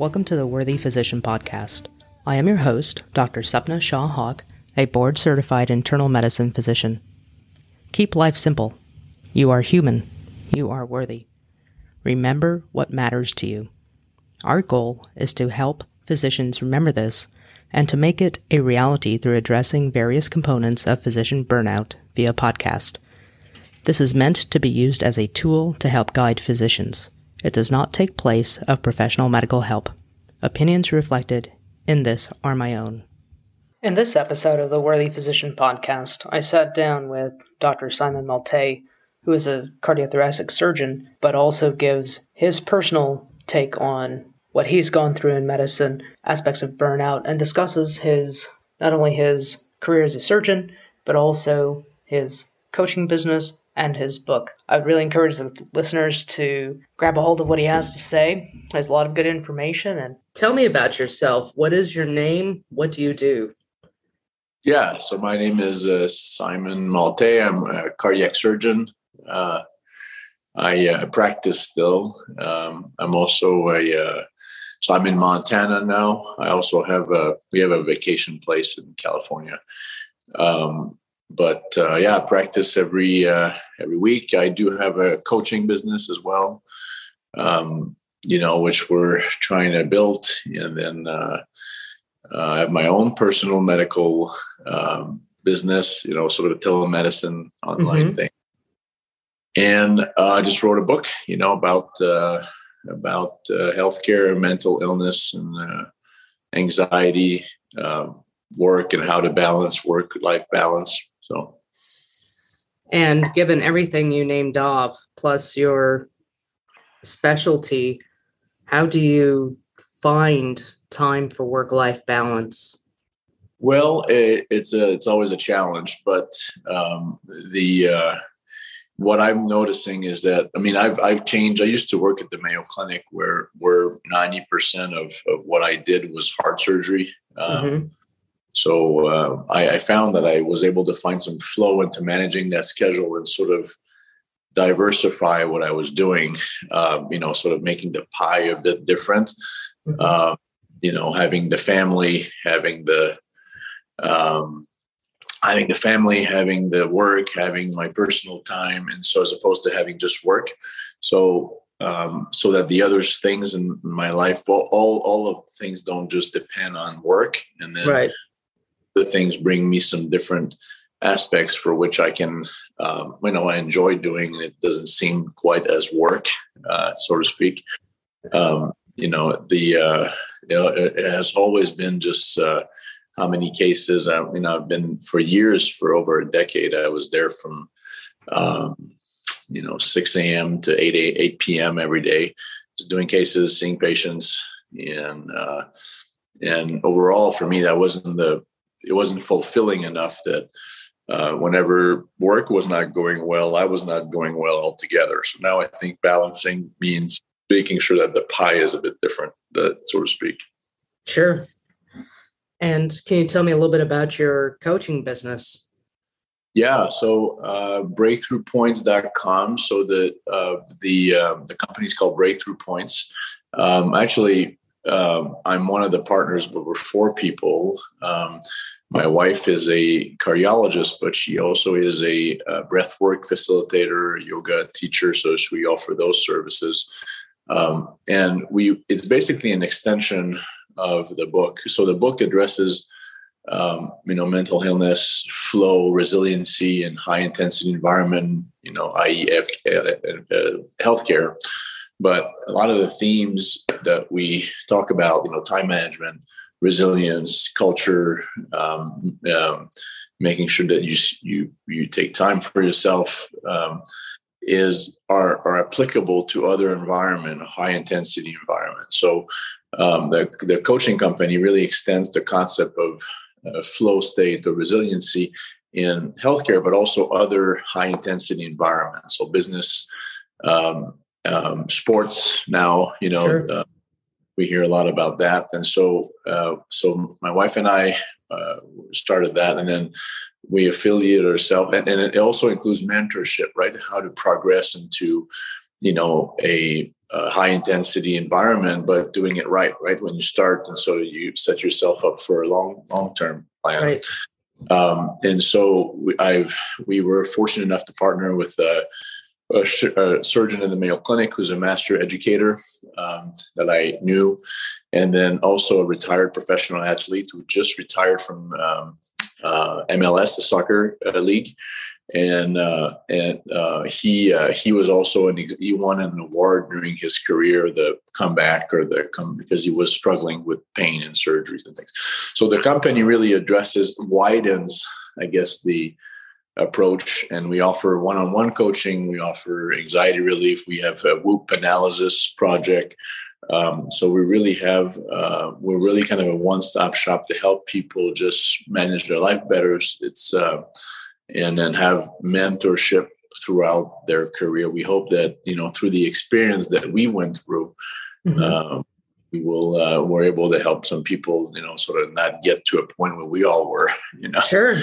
Welcome to the Worthy Physician Podcast. I am your host, Dr. Sapna Shah-Haque, a board certified internal medicine physician. Keep life simple. You are human. You are worthy. Remember what matters to you. Our goal is to help physicians remember this and to make it a reality through addressing various components of physician burnout via podcast. This is meant to be used as a tool to help guide physicians. It does not take place of professional medical help. Opinions reflected in this are my own. In this episode of the Worthy Physician podcast, I sat down with Dr. Simon Maltais, who is a cardiothoracic surgeon, but also gives his personal take on what he's gone through in medicine, aspects of burnout, and discusses his not only his career as a surgeon, but also his coaching business and his book. I'd really encourage the listeners to grab a hold of what he has to say. There's a lot of good information and tell me about yourself. What is your name? What do you do? Yeah, so my name is uh, Simon Maltais. I'm a cardiac surgeon. Uh, I uh, practice still. Um, I'm also a uh, so I'm in Montana now. I also have a we have a vacation place in California. Um, but uh, yeah, I practice every uh, every week. I do have a coaching business as well. Um, you know, which we're trying to build, and then uh, uh I have my own personal medical um, business. You know, sort of a telemedicine online mm-hmm. thing. And uh, I just wrote a book, you know, about uh, about uh, healthcare, mental illness, and uh, anxiety, uh, work, and how to balance work life balance. So, and given everything you named off, plus your specialty, how do you find time for work life balance? Well, it, it's a it's always a challenge, but um, the uh, what I'm noticing is that I mean I've I've changed. I used to work at the Mayo Clinic where where 90 percent of, of what I did was heart surgery. Um, mm-hmm. So uh, I, I, found that I was able to find some flow into managing that schedule and sort of diversify what I was doing. Uh, you know, sort of making the pie a bit different. Uh, you know, having the family, having the um, having the family, having the work, having my personal time, and so as opposed to having just work. So um, so that the other things in my life, all all, all of things don't just depend on work, and then right. The things bring me some different aspects for which I can, um, you know, I enjoy doing. It doesn't seem quite as work, uh, so to speak. Um, you know, the uh, you know, it, it has always been just. Uh, how many cases. I mean, I've been for years, for over a decade. I was there from, um, you know, 6 a.m. to 8 8 p.m. every day, just doing cases, seeing patients, and uh, and overall for me, that wasn't the it wasn't fulfilling enough that. Uh, whenever work was not going well, I was not going well altogether. So now I think balancing means making sure that the pie is a bit different, that so to speak. Sure. And can you tell me a little bit about your coaching business? Yeah, so uh, breakthroughpoints.com. So the uh, the uh, the company is called Breakthrough Points. Um, actually, um, I'm one of the partners, but we're four people. Um, my wife is a cardiologist, but she also is a, a breathwork facilitator, yoga teacher. So we offer those services. Um, and we it's basically an extension of the book. So the book addresses, um, you know, mental illness, flow, resiliency, and high intensity environment. You know, i.e., uh, uh, healthcare. But a lot of the themes that we talk about, you know, time management, resilience, culture, um, um, making sure that you you you take time for yourself. Um, is are, are applicable to other environment, high intensity environment. So um, the, the coaching company really extends the concept of uh, flow state or resiliency in healthcare, but also other high intensity environments. So business, um, um, sports. Now, you know, sure. uh, we hear a lot about that, and so uh, so my wife and I uh, started that, and then we affiliated ourselves, and, and it also includes mentorship, right? How to progress into, you know, a a high intensity environment, but doing it right, right when you start, and so you set yourself up for a long long term plan. Right. Um, and so we, I've we were fortunate enough to partner with a, a, surgeon in the Mayo Clinic who's a master educator um, that I knew, and then also a retired professional athlete who just retired from um, uh, MLS, the soccer uh, league, and uh, and uh, he uh, he was also an he won an award during his career, the comeback or the come because he was struggling with pain and surgeries and things. So the company really addresses widens, I guess, the approach, and we offer one-on-one coaching. We offer anxiety relief. We have a Whoop analysis project. Um, so we really have uh, we're really kind of a one-stop shop to help people just manage their life better. It's uh, and then have mentorship throughout their career. We hope that you know through the experience that we went through, mm-hmm. uh, we will uh, we're able to help some people. You know, sort of not get to a point where we all were. You know, sure,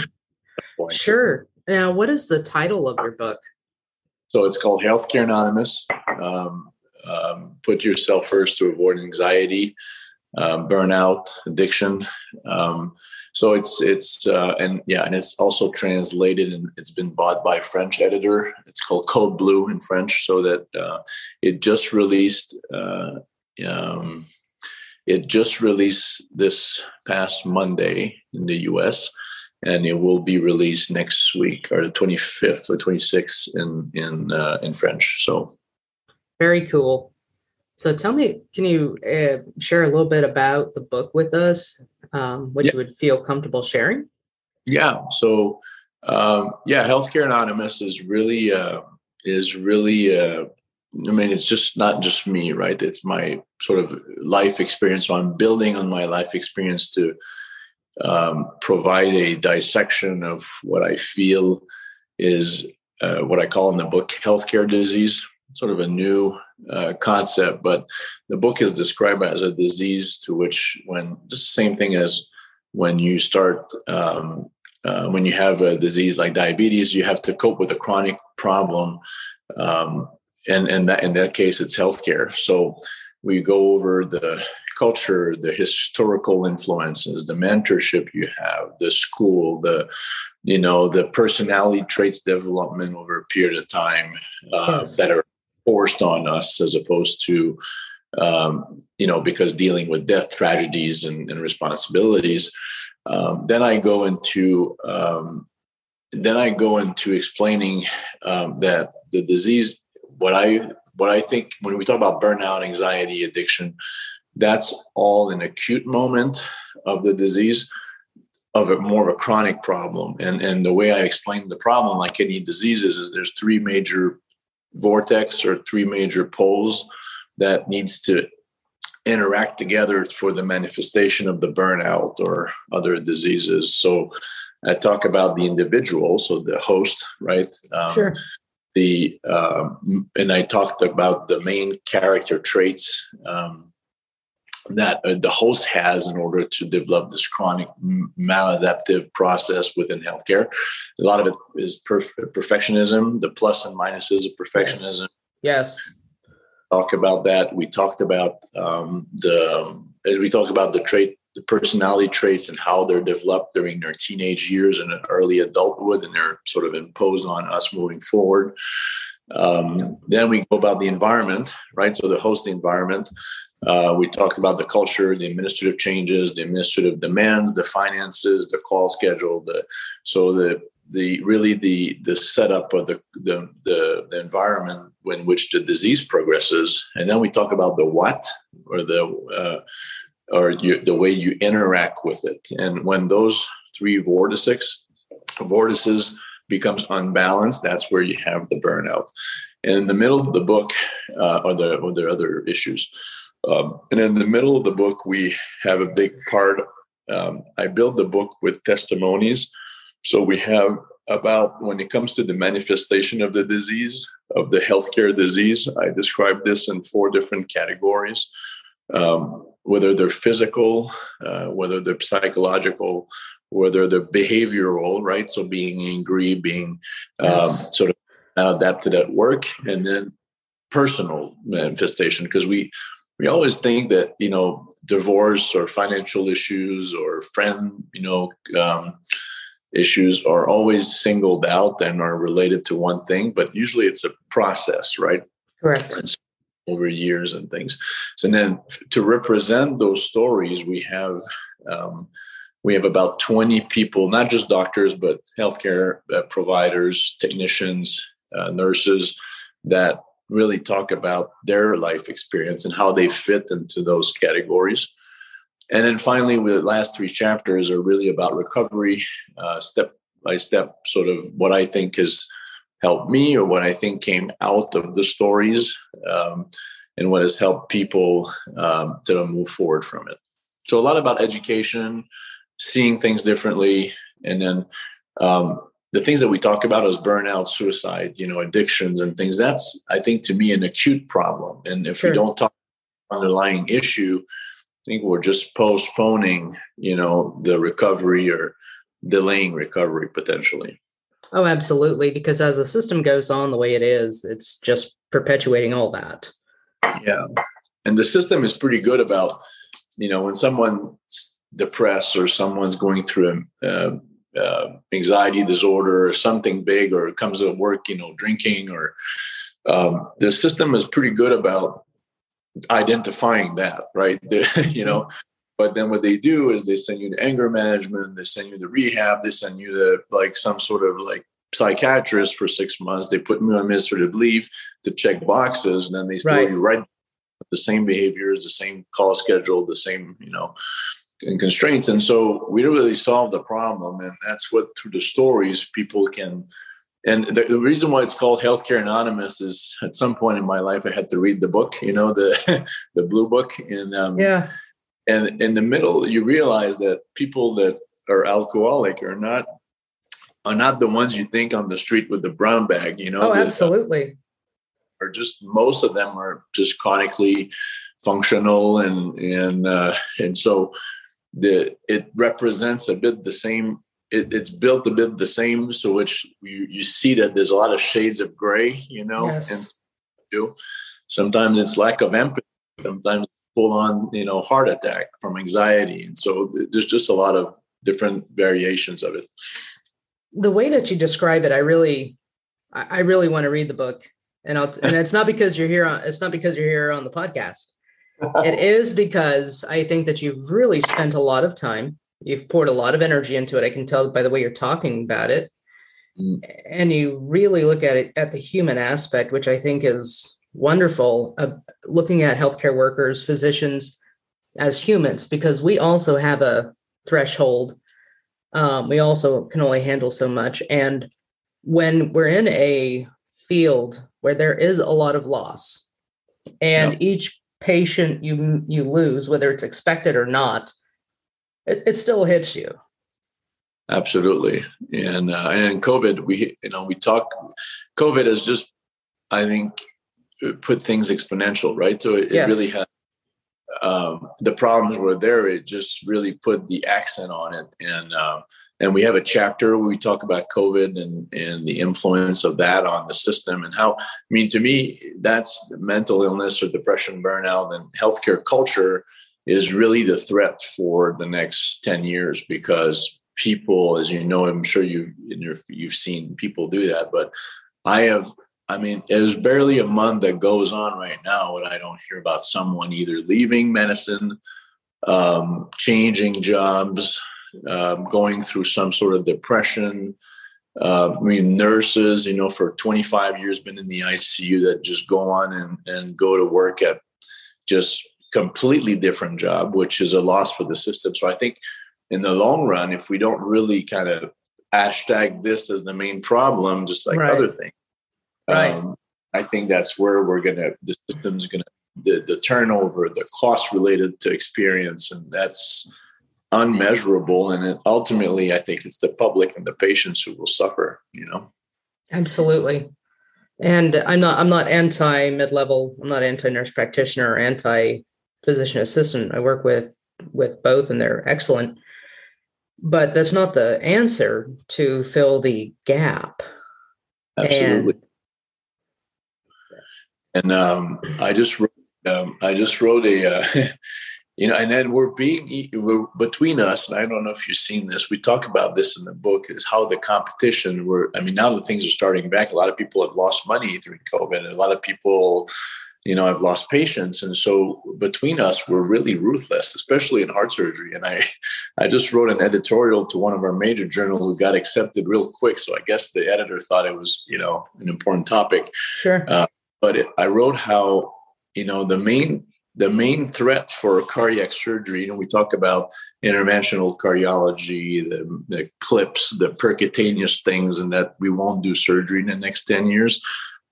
sure. Now, what is the title of your book? So it's called Healthcare Anonymous. Um, um, put yourself first to avoid anxiety um, burnout, addiction. Um, so it's it's uh, and yeah, and it's also translated and it's been bought by a French editor. It's called Code Blue in French. So that uh, it just released. Uh, um, it just released this past Monday in the U.S. and it will be released next week or the 25th or 26th in in uh, in French. So very cool. So tell me, can you uh, share a little bit about the book with us, um, what yeah. you would feel comfortable sharing? Yeah. So um, yeah, Healthcare Anonymous is really uh, is really. Uh, I mean, it's just not just me, right? It's my sort of life experience. So I'm building on my life experience to um, provide a dissection of what I feel is uh, what I call in the book healthcare disease, sort of a new uh, concept, but the book is described as a disease to which, when just the same thing as when you start, um, uh, when you have a disease like diabetes, you have to cope with a chronic problem, um, and and that in that case, it's healthcare. So we go over the culture, the historical influences, the mentorship you have, the school, the you know the personality traits development over a period of time uh, yes. that are forced on us as opposed to um, you know because dealing with death tragedies and, and responsibilities um, then i go into um, then i go into explaining um, that the disease what i what i think when we talk about burnout anxiety addiction that's all an acute moment of the disease of a more of a chronic problem and and the way i explain the problem like any diseases is there's three major vortex or three major poles that needs to interact together for the manifestation of the burnout or other diseases. So I talk about the individual, so the host, right? Um, sure. The um, and I talked about the main character traits um, that uh, the host has in order to develop this chronic maladaptive process within healthcare. A lot of it is perf- perfectionism, the plus and minuses of perfectionism. Yes. Talk about that. We talked about um, the we talk about the trait, the personality traits, and how they're developed during their teenage years and early adulthood, and they're sort of imposed on us moving forward. Um, then we go about the environment, right? So the host environment, uh, we talked about the culture, the administrative changes, the administrative demands, the finances, the call schedule. The so the the really the the setup of the the the, the environment in which the disease progresses, and then we talk about the what or the uh, or you, the way you interact with it. And when those three vortices vortices becomes unbalanced, that's where you have the burnout. And in the middle of the book, uh, are the are there other issues? Um, and in the middle of the book, we have a big part. Um, I build the book with testimonies. So we have about when it comes to the manifestation of the disease, of the healthcare disease, I describe this in four different categories. Um, whether they're physical, uh, whether they're psychological, whether they're behavioral, right? So being angry, being um, yes. sort of adapted at work, and then personal manifestation because we we always think that you know divorce or financial issues or friend you know um, issues are always singled out and are related to one thing but usually it's a process right? Correct. So over years and things. So then to represent those stories we have um, we have about 20 people not just doctors but healthcare uh, providers technicians uh, nurses that really talk about their life experience and how they fit into those categories. And then finally, the last three chapters are really about recovery, uh, step by step, sort of what I think has helped me or what I think came out of the stories um, and what has helped people um, to move forward from it. So, a lot about education, seeing things differently, and then um, the things that we talk about as burnout, suicide, you know, addictions and things, that's, I think, to me, an acute problem. And if sure. we don't talk underlying issue, I think we're just postponing, you know, the recovery or delaying recovery potentially. Oh, absolutely. Because as the system goes on the way it is, it's just perpetuating all that. Yeah. And the system is pretty good about, you know, when someone's depressed or someone's going through a, uh, anxiety disorder or something big or comes at work, you know, drinking or um, the system is pretty good about identifying that, right? you know, but then what they do is they send you to anger management, they send you to rehab, they send you to like some sort of like psychiatrist for six months. They put me on administrative leave to check boxes, and then they throw right. you right the same behaviors, the same call schedule, the same, you know, and constraints. And so we don't really solve the problem. And that's what through the stories people can. And the, the, reason why it's called Healthcare Anonymous is at some point in my life I had to read the book, you know, the the blue book. And um, yeah. And in the middle, you realize that people that are alcoholic are not are not the ones you think on the street with the brown bag, you know. Oh, absolutely. Or just most of them are just chronically functional and and uh, and so the it represents a bit the same it, it's built a bit the same so which you, you see that there's a lot of shades of gray you know yes. and you sometimes it's lack of empathy sometimes full on you know heart attack from anxiety and so there's just a lot of different variations of it. The way that you describe it i really i really want to read the book and I'll, and it's not because you're here on it's not because you're here on the podcast it is because I think that you've really spent a lot of time. You've poured a lot of energy into it. I can tell by the way you're talking about it. Mm. And you really look at it at the human aspect, which I think is wonderful. Uh, looking at healthcare workers, physicians as humans, because we also have a threshold. Um, we also can only handle so much. And when we're in a field where there is a lot of loss, and yep. each patient you you lose, whether it's expected or not, it, it still hits you. Absolutely, and uh, and COVID, we you know we talk. COVID has just, I think, put things exponential, right? So it, yes. it really has. Um, the problems were there. It just really put the accent on it, and um, and we have a chapter where we talk about COVID and and the influence of that on the system and how. I mean, to me, that's mental illness or depression, burnout, and healthcare culture is really the threat for the next ten years because people, as you know, I'm sure you you've seen people do that, but I have. I mean, there's barely a month that goes on right now when I don't hear about someone either leaving medicine, um, changing jobs, um, going through some sort of depression. Uh, I mean, nurses, you know, for 25 years been in the ICU that just go on and, and go to work at just completely different job, which is a loss for the system. So I think in the long run, if we don't really kind of hashtag this as the main problem, just like right. other things, right. Um, I think that's where we're going to, the system's going to, the, the turnover, the cost related to experience. And that's, unmeasurable and it, ultimately i think it's the public and the patients who will suffer you know? Absolutely. And i'm not i'm not anti mid-level i'm not anti nurse practitioner or anti physician assistant. I work with with both and they're excellent. But that's not the answer to fill the gap. Absolutely. And um, I just wrote, um, I just wrote a. Uh, you know, and then we're being we're between us, and I don't know if you've seen this. We talk about this in the book is how the competition. Were I mean, now that things are starting back, a lot of people have lost money during COVID, and a lot of people, you know, have lost patients, and so between us, we're really ruthless, especially in heart surgery. And I, I just wrote an editorial to one of our major journals who got accepted real quick. So I guess the editor thought it was, you know, an important topic. Sure. Uh, but it, I wrote how you know the main the main threat for cardiac surgery, you know, we talk about interventional cardiology, the, the clips, the percutaneous things, and that we won't do surgery in the next 10 years.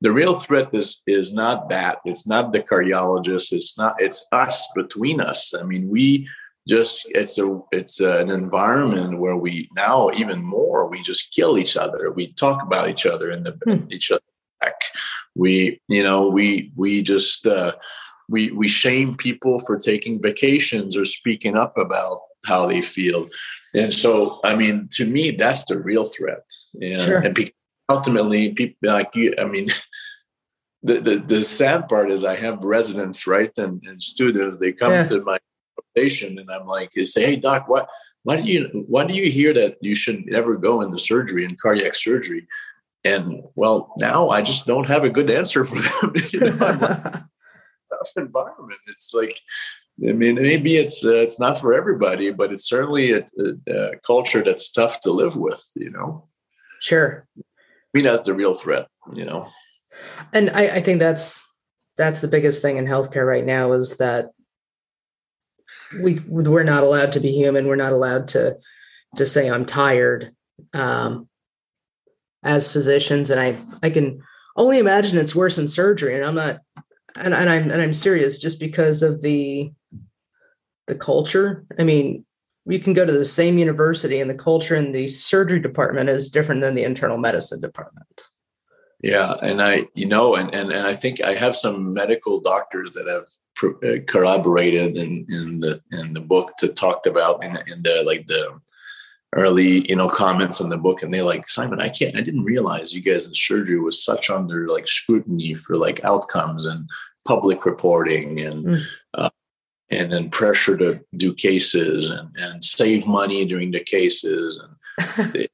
The real threat is is not that. It's not the cardiologist. It's not. It's us between us. I mean, we just it's a it's an environment where we now even more we just kill each other. We talk about each other in the hmm. each other back. We you know we we just. Uh, we we shame people for taking vacations or speaking up about how they feel and so i mean to me that's the real threat and, sure. and ultimately people like you i mean the, the the sad part is i have residents right and, and students they come yeah. to my station and i'm like they say hey doc what why do you why do you hear that you should never go into surgery in cardiac surgery and well now i just don't have a good answer for them you know, tough environment. It's like, I mean, maybe it's uh, it's not for everybody, but it's certainly a, a, a, culture that's tough to live with. You know. Sure. I mean, that's the real threat. You know. And I, I think that's that's the biggest thing in healthcare right now is that we we're not allowed to be human. We're not allowed to to say I'm tired um, as physicians, and I I can only imagine it's worse in surgery. And I'm not and, and I'm and I'm serious just because of the the culture. I mean, you can go to the same university and the culture in the surgery department is different than the internal medicine department. Yeah, and I, you know, and and, and I think I have some medical doctors that have uh, corroborated in in the in the book to talked about in, in the like the early you know comments in the book and they like simon i can't i didn't realize you guys in surgery was such under like scrutiny for like outcomes and public reporting and mm. uh, and then pressure to do cases and, and save money during the cases and it,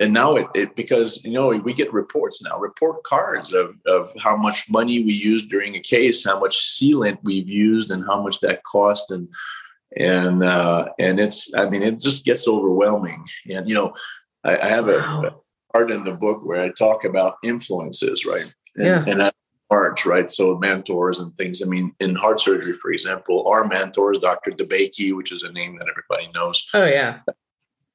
and now it, it because you know we get reports now report cards of, of how much money we used during a case how much sealant we've used and how much that cost and and uh, and it's I mean it just gets overwhelming. And you know, I, I have wow. a, part in the book where I talk about influences, right? And, yeah. And that parts, right? So mentors and things. I mean, in heart surgery, for example, our mentors, Dr. DeBakey, which is a name that everybody knows. Oh yeah.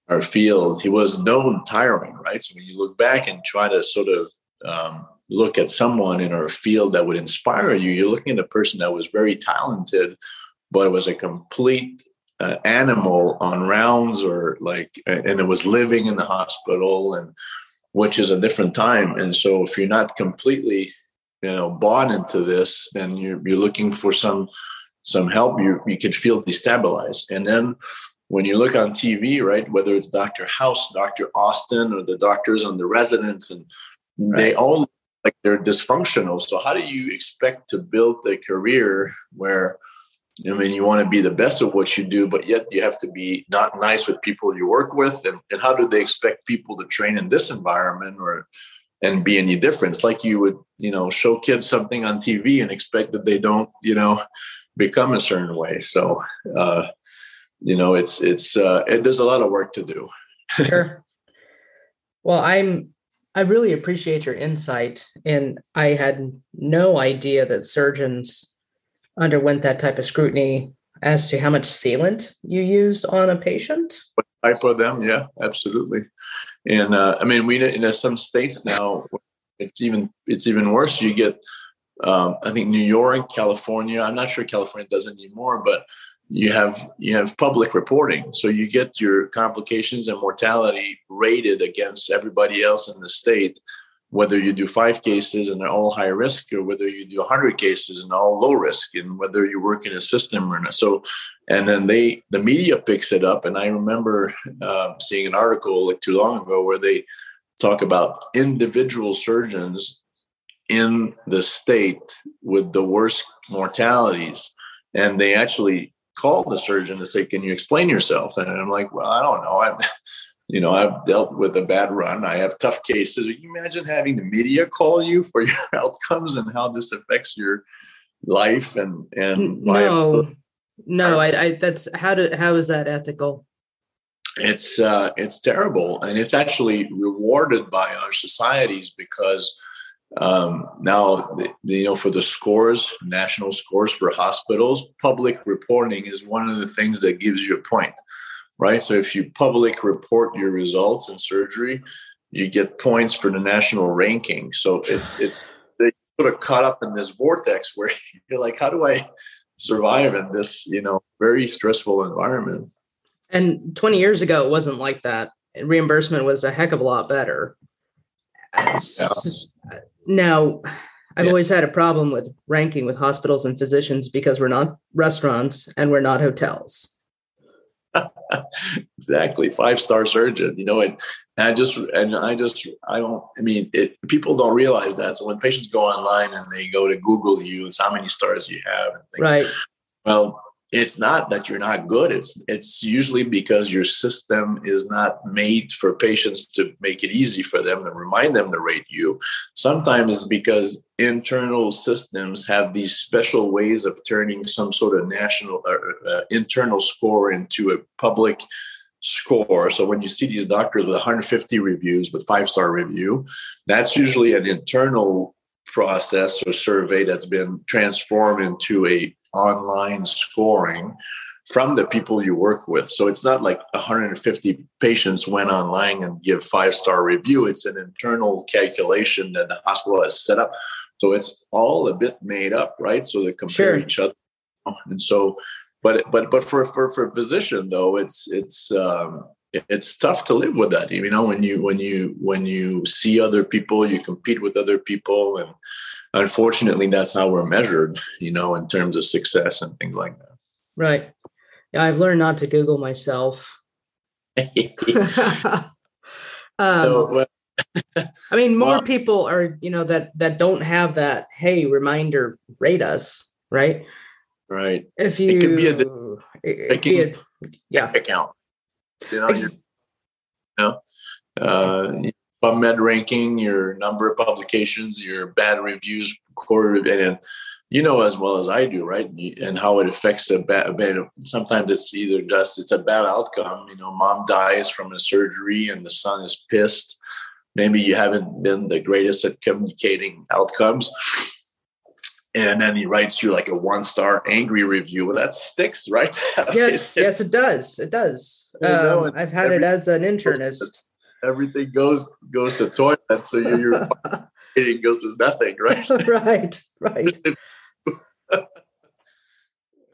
Our field, he was known tiring, right? So when you look back and try to sort of um, look at someone in our field that would inspire you, you're looking at a person that was very talented, but it was a complete uh, animal on rounds or like and it was living in the hospital and which is a different time. And so if you're not completely you know bought into this and you're, you're looking for some some help. You you could feel destabilized. And then when you look on tv right whether it's dr house dr austin or the doctors on the residents and right. they all like they're dysfunctional. So how do you expect to build a career where I mean, you want to be the best of what you do, but yet you have to be not nice with people you work with. And, and how do they expect people to train in this environment or and be any difference? Like you would, you know, show kids something on TV and expect that they don't, you know, become a certain way. So, uh, you know, it's it's uh, it, there's a lot of work to do. sure. Well, I'm I really appreciate your insight, and I had no idea that surgeons underwent that type of scrutiny as to how much sealant you used on a patient? What type of them? Yeah, absolutely. And uh, I mean, we in some states now, it's even it's even worse. You get, um, I think New York, California. I'm not sure California does anymore, but you have you have public reporting, so you get your complications and mortality rated against everybody else in the state whether you do five cases and they're all high risk or whether you do 100 cases and all low risk and whether you work in a system or not so and then they the media picks it up and i remember uh, seeing an article like too long ago where they talk about individual surgeons in the state with the worst mortalities. And they actually called the surgeon to say, Can you explain yourself? And I'm like, Well, I don't know. I've, you know, I've dealt with a bad run. I have tough cases. Can you imagine having the media call you for your outcomes and how this affects your life and and no, no, I, I that's how do how is that ethical? It's uh, it's terrible, and it's actually rewarded by our societies because um, now you know for the scores, national scores for hospitals, public reporting is one of the things that gives you a point, right? So if you public report your results in surgery, you get points for the national ranking. So it's it's they sort of caught up in this vortex where you're like, how do I survive in this you know very stressful environment? And 20 years ago, it wasn't like that. Reimbursement was a heck of a lot better. Yeah. Now, I've yeah. always had a problem with ranking with hospitals and physicians because we're not restaurants and we're not hotels. exactly, five star surgeon. You know, and, and I just and I just I don't. I mean, it, people don't realize that. So when patients go online and they go to Google you, it's how many stars you have. And things. Right. Well, it's not that you're not good. It's it's usually because your system is not made for patients to make it easy for them and remind them to rate you. Sometimes it's because internal systems have these special ways of turning some sort of national uh, uh, internal score into a public score. So when you see these doctors with 150 reviews with five star review that's usually an internal process or survey that's been transformed into a online scoring from the people you work with. So it's not like 150 patients went online and give five star review. It's an internal calculation that the hospital has set up. So it's all a bit made up, right? So they compare sure. each other. And so, but but but for for for a physician though, it's it's um, it's tough to live with that. You know, when you when you when you see other people, you compete with other people, and unfortunately that's how we're measured you know in terms of success and things like that. Right. Yeah i've learned not to google myself. Um, no, well, i mean more well, people are you know that that don't have that hey reminder rate us right? Right. If you it could be a, it, be a yeah. account you know, you know uh, PubMed ranking, your number of publications, your bad reviews, quarter, and you know as well as I do, right? And how it affects a bad, bad. Sometimes it's either just it's a bad outcome. You know, mom dies from a surgery, and the son is pissed. Maybe you haven't been the greatest at communicating outcomes. And then he writes you like a one star angry review. Well, that sticks, right? yes, yes, it does. It does. Um, know, I've had it as an internist everything goes goes to toilet, so you're your it goes to nothing, right? right, right.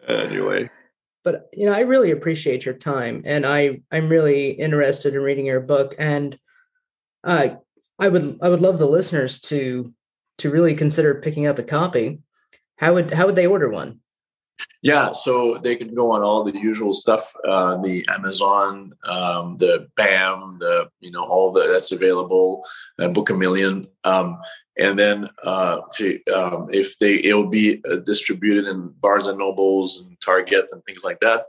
anyway, but you know, I really appreciate your time, and I I'm really interested in reading your book, and uh, I would I would love the listeners to to really consider picking up a copy. How would how would they order one? Yeah, so they can go on all the usual stuff, uh, the Amazon, um, the BAM, the you know all the that's available, uh, Book a Million, um, and then uh, if, um, if they it will be uh, distributed in Barnes and Nobles and Target and things like that.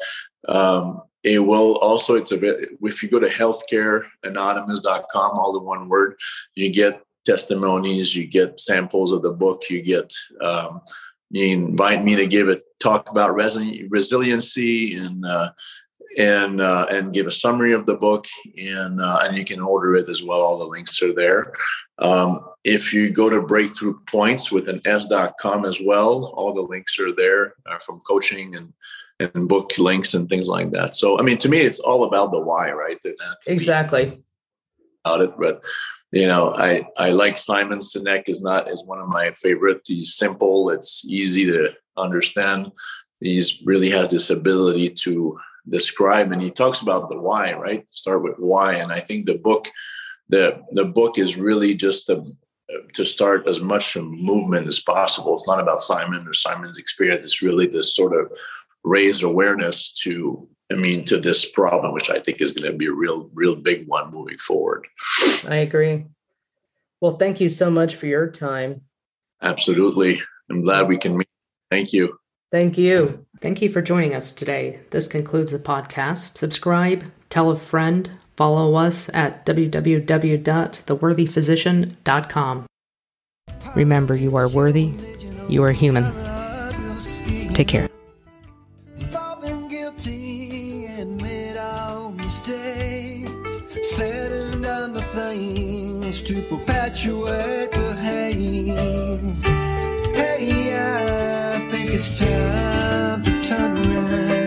Um, it will also it's a if you go to healthcareanonymous.com, all in one word, you get testimonies, you get samples of the book, you get um, you invite me to give a talk about resiliency and uh, and uh, and give a summary of the book and uh, and you can order it as well. All the links are there. Um, if you go to breakthrough points with an s.com as well all the links are there uh, from coaching and and book links and things like that. So i mean to me it's all about the why right? Exactly. about it but you know, I I like Simon Sinek is not is one of my favorite. He's simple. It's easy to understand. He's really has this ability to describe, and he talks about the why. Right, start with why, and I think the book, the the book is really just a, to start as much movement as possible. It's not about Simon or Simon's experience. It's really this sort of raise awareness to I mean, to this problem, which I think is going to be a real, real big one moving forward. I agree. Well, thank you so much for your time. Absolutely. I'm glad we can meet. Thank you. Thank you. Thank you for joining us today. This concludes the podcast. Subscribe, tell a friend, follow us at www.theworthyphysician.com. Remember, you are worthy, you are human. Take care. To perpetuate the hate. Hey, I think it's time to turn around.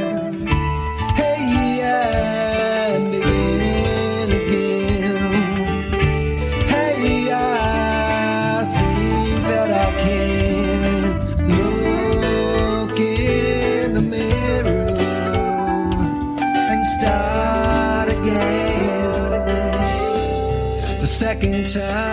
Time.